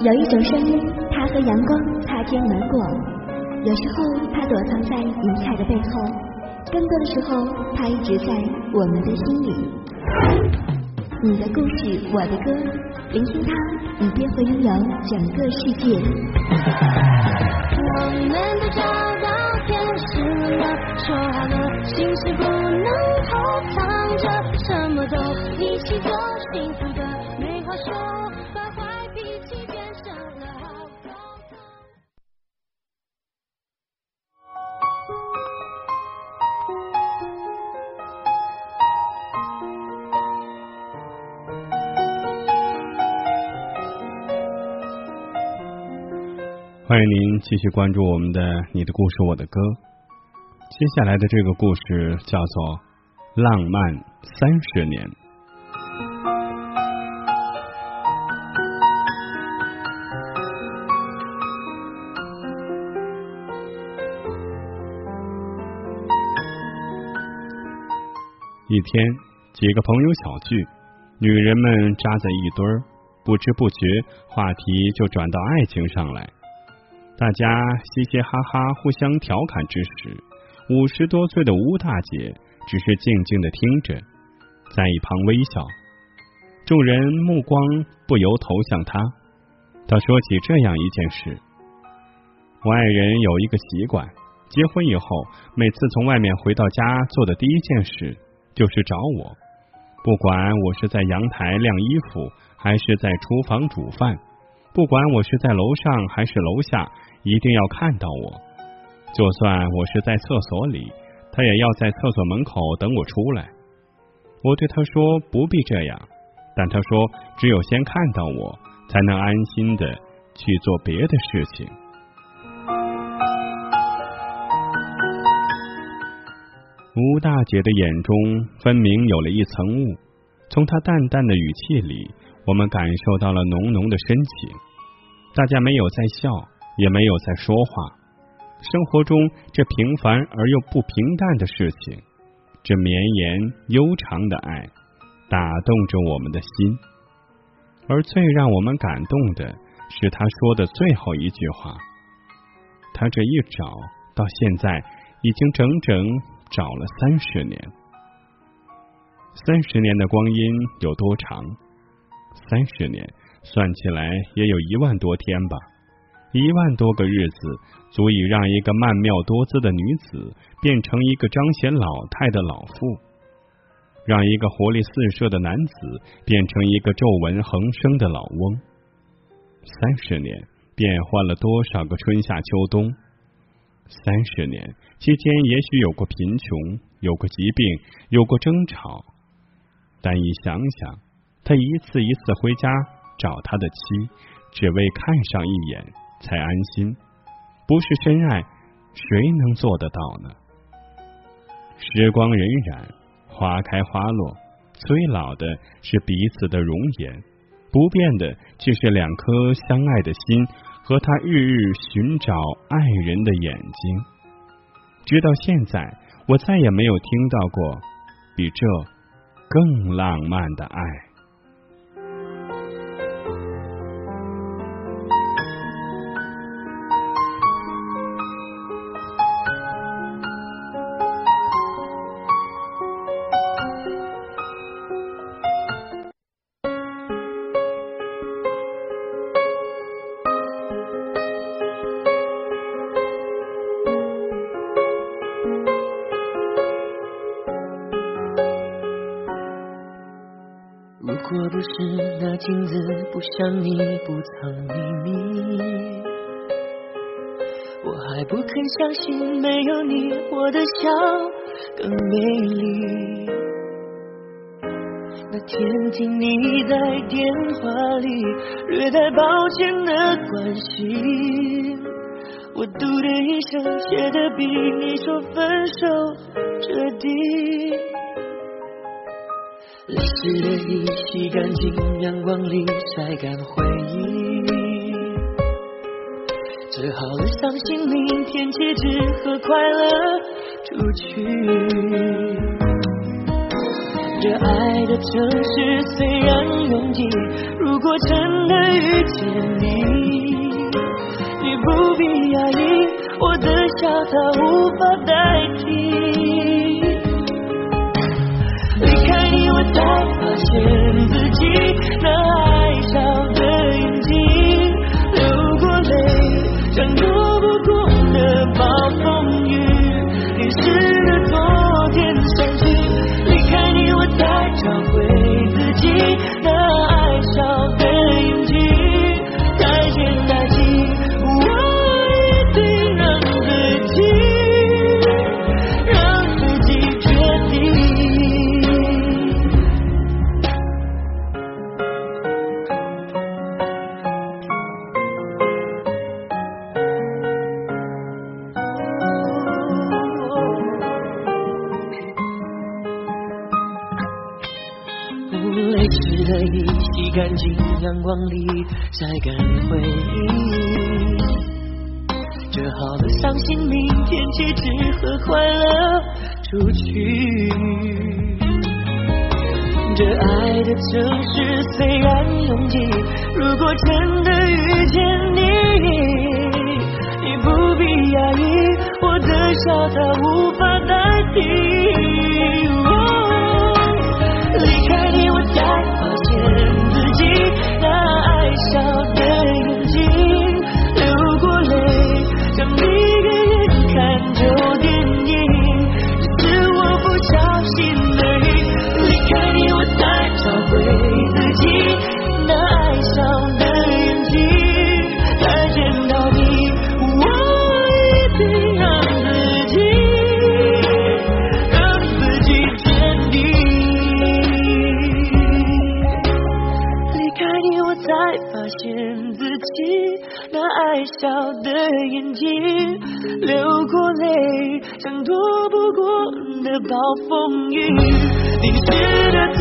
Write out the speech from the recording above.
有一种声音，它和阳光擦肩而过；有时候，它躲藏在云彩的背后；更多的时候，它一直在我们的心里。你的故事，我的歌，聆听它，你便会拥有整个世界。我们都找到天使了，说好了，心事不能偷藏着，什么都一起做，幸福的欢迎您继续关注我们的《你的故事我的歌》。接下来的这个故事叫做《浪漫三十年》。一天，几个朋友小聚，女人们扎在一堆儿，不知不觉话题就转到爱情上来。大家嘻嘻哈哈，互相调侃之时，五十多岁的吴大姐只是静静的听着，在一旁微笑。众人目光不由投向她。她说起这样一件事：我爱人有一个习惯，结婚以后，每次从外面回到家，做的第一件事就是找我。不管我是在阳台晾衣服，还是在厨房煮饭，不管我是在楼上还是楼下。一定要看到我，就算我是在厕所里，他也要在厕所门口等我出来。我对他说不必这样，但他说只有先看到我，才能安心的去做别的事情。吴大姐的眼中分明有了一层雾，从她淡淡的语气里，我们感受到了浓浓的深情。大家没有在笑。也没有在说话。生活中这平凡而又不平淡的事情，这绵延悠长的爱，打动着我们的心。而最让我们感动的是他说的最后一句话。他这一找到现在，已经整整找了三十年。三十年的光阴有多长？三十年算起来也有一万多天吧。一万多个日子，足以让一个曼妙多姿的女子变成一个彰显老态的老妇，让一个活力四射的男子变成一个皱纹横生的老翁。三十年变换了多少个春夏秋冬？三十年期间，也许有过贫穷，有过疾病，有过争吵，但一想想，他一次一次回家找他的妻，只为看上一眼。才安心，不是深爱，谁能做得到呢？时光荏苒，花开花落，催老的是彼此的容颜，不变的却是两颗相爱的心和他日日寻找爱人的眼睛。直到现在，我再也没有听到过比这更浪漫的爱。是不是那镜子不像你不藏秘密，我还不肯相信没有你我的笑更美丽。那天听你在电话里略带抱歉的关心，我嘟的一声，写的比你说分手彻底。泪湿的衣洗干净阳光里晒干回忆折好了伤心明天起只和快乐出去。这爱的城市虽然拥挤如果真的遇见你你不必压抑我的笑她无法代替。才发现自己那爱你洗干净阳光里晒干回忆，折好了伤心，明天起只和快乐出去。这爱的城市虽然拥挤，如果真的遇见你，你不必压抑，我的笑它无。发现自己那爱笑的眼睛流过泪像躲不过的暴风雨。淋湿的